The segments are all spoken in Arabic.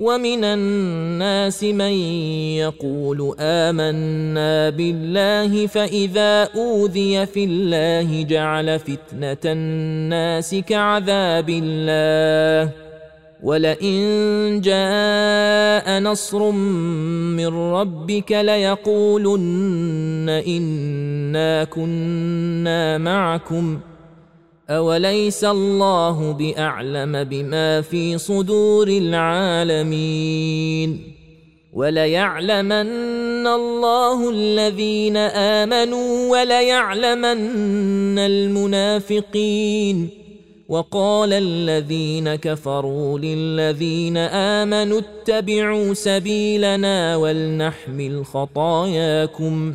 ومن الناس من يقول آمنا بالله فإذا أوذي في الله جعل فتنة الناس كعذاب الله. ولئن جاء نصر من ربك ليقولن إنا كنا معكم. اوليس الله باعلم بما في صدور العالمين وليعلمن الله الذين امنوا وليعلمن المنافقين وقال الذين كفروا للذين امنوا اتبعوا سبيلنا ولنحمل خطاياكم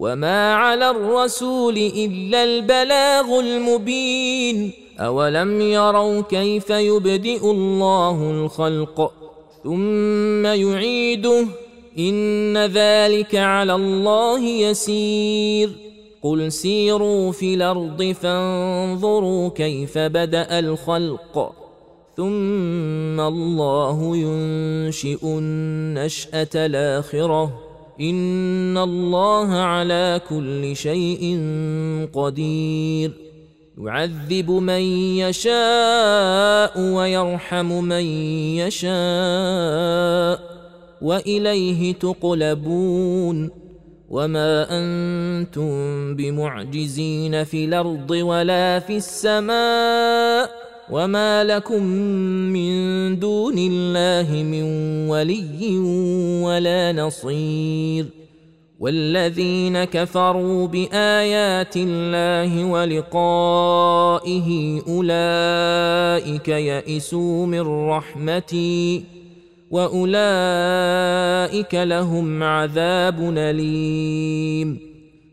وما على الرسول الا البلاغ المبين اولم يروا كيف يبدئ الله الخلق ثم يعيده ان ذلك على الله يسير قل سيروا في الأرض فانظروا كيف بدا الخلق ثم الله ينشئ النشاه الاخره ان الله على كل شيء قدير. يعذب من يشاء ويرحم من يشاء واليه تقلبون. وما أنتم بمعجزين في الأرض ولا في السماء وما لكم من دون الله من ولي ولا نصير والذين كفروا بايات الله ولقائه اولئك يئسوا من رحمتي واولئك لهم عذاب اليم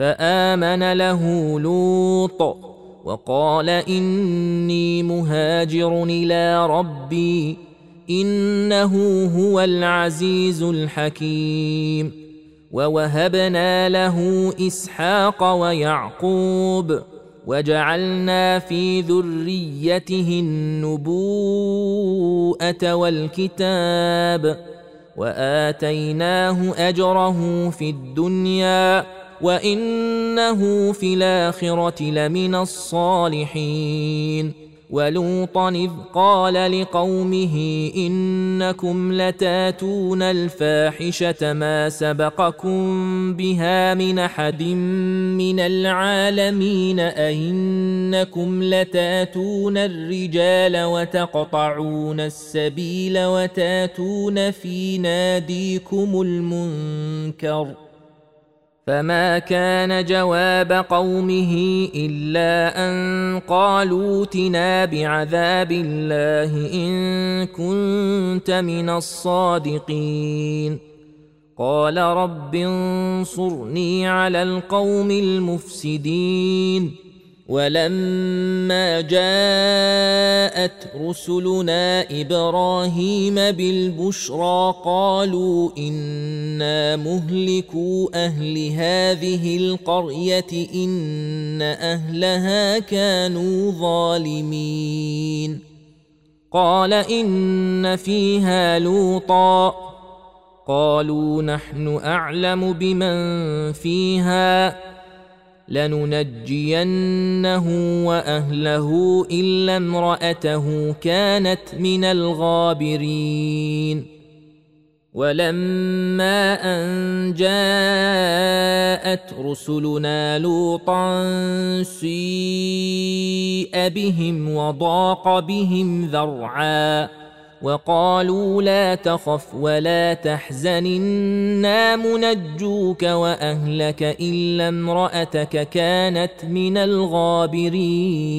فآمن له لوط وقال إني مهاجر إلى ربي إنه هو العزيز الحكيم ووهبنا له إسحاق ويعقوب وجعلنا في ذريته النبوءة والكتاب وآتيناه أجره في الدنيا وانه في الاخره لمن الصالحين ولوطا اذ قال لقومه انكم لتاتون الفاحشه ما سبقكم بها من احد من العالمين ائنكم لتاتون الرجال وتقطعون السبيل وتاتون في ناديكم المنكر فما كان جواب قومه الا ان قالوا اتنا بعذاب الله ان كنت من الصادقين قال رب انصرني على القوم المفسدين ولما جاءت رسلنا إبراهيم بالبشرى قالوا إنا مهلكو أهل هذه القرية إن أهلها كانوا ظالمين. قال إن فيها لوطا. قالوا نحن أعلم بمن فيها. لننجينه وأهله إلا امرأته كانت من الغابرين. ولما أن جاءت رسلنا لوطا سيء بهم وضاق بهم ذرعا وقالوا لا تخف ولا تحزن إنا منجوك وأهلك إلا امرأتك كانت من الغابرين.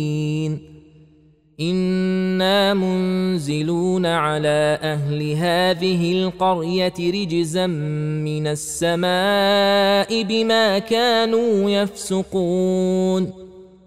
إنا منزلون على أهل هذه القرية رجزا من السماء بما كانوا يفسقون.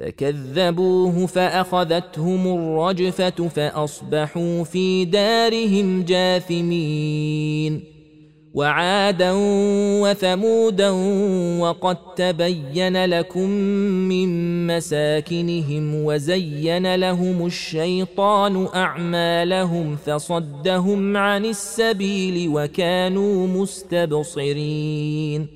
فكذبوه فأخذتهم الرجفة فأصبحوا في دارهم جاثمين. وعادا وثمودا وقد تبين لكم من مساكنهم وزين لهم الشيطان أعمالهم فصدهم عن السبيل وكانوا مستبصرين.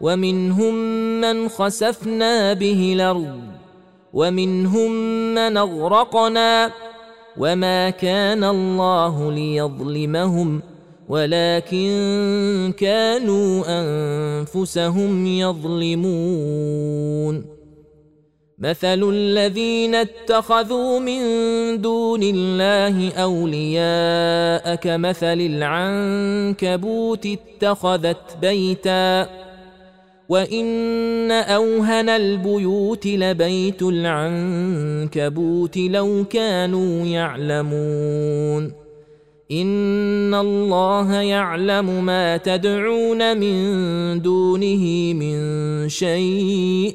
ومنهم من خسفنا به الأرض ومنهم من أغرقنا وما كان الله ليظلمهم ولكن كانوا أنفسهم يظلمون. مثل الذين اتخذوا من دون الله أولياء كمثل العنكبوت اتخذت بيتا وان اوهن البيوت لبيت العنكبوت لو كانوا يعلمون ان الله يعلم ما تدعون من دونه من شيء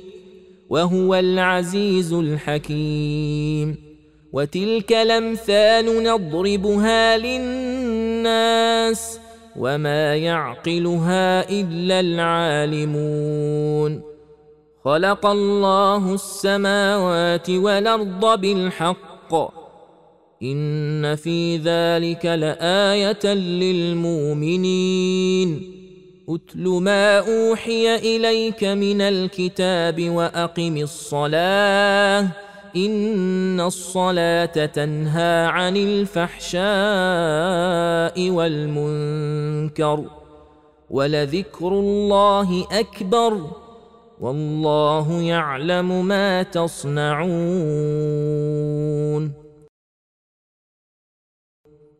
وهو العزيز الحكيم وتلك الامثال نضربها للناس وما يعقلها الا العالمون خلق الله السماوات والارض بالحق ان في ذلك لايه للمؤمنين اتل ما اوحي اليك من الكتاب واقم الصلاه إن الصلاة تنهى عن الفحشاء والمنكر ولذكر الله أكبر والله يعلم ما تصنعون.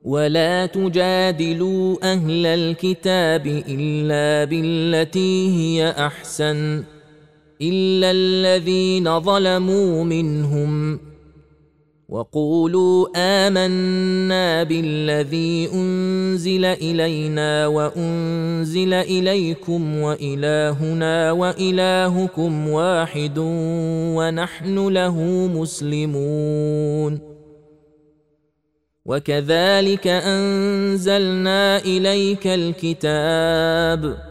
ولا تجادلوا أهل الكتاب إلا بالتي هي أحسن. الا الذين ظلموا منهم وقولوا امنا بالذي انزل الينا وانزل اليكم والهنا والهكم واحد ونحن له مسلمون وكذلك انزلنا اليك الكتاب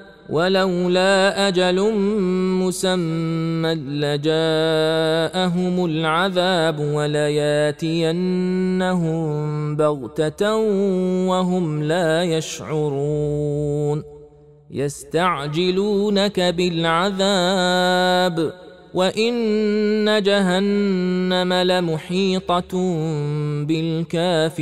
ولولا أجل مسمى لجاءهم العذاب ولياتينهم بغتة وهم لا يشعرون. يستعجلونك بالعذاب وإن جهنم لمحيطة بالكافرين.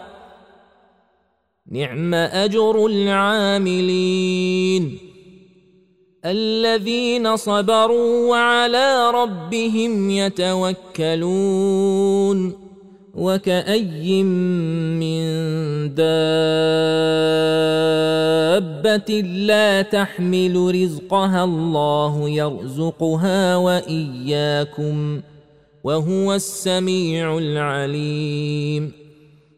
نعم أجر العاملين الذين صبروا وعلى ربهم يتوكلون وكأي من دابة لا تحمل رزقها الله يرزقها وإياكم وهو السميع العليم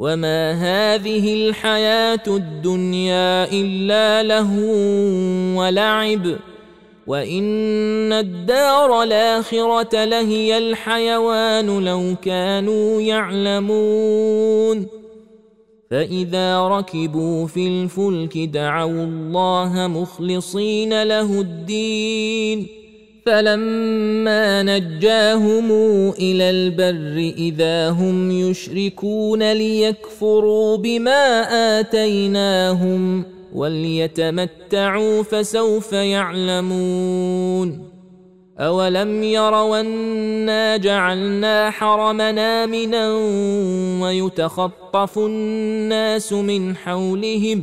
وما هذه الحياة الدنيا الا لهو ولعب وان الدار الاخره لهي الحيوان لو كانوا يعلمون فاذا ركبوا في الفلك دعوا الله مخلصين له الدين فلما نجاهم إلى البر إذا هم يشركون ليكفروا بما آتيناهم وليتمتعوا فسوف يعلمون أولم يروا أنا جعلنا حرمنا امنا ويتخطف الناس من حولهم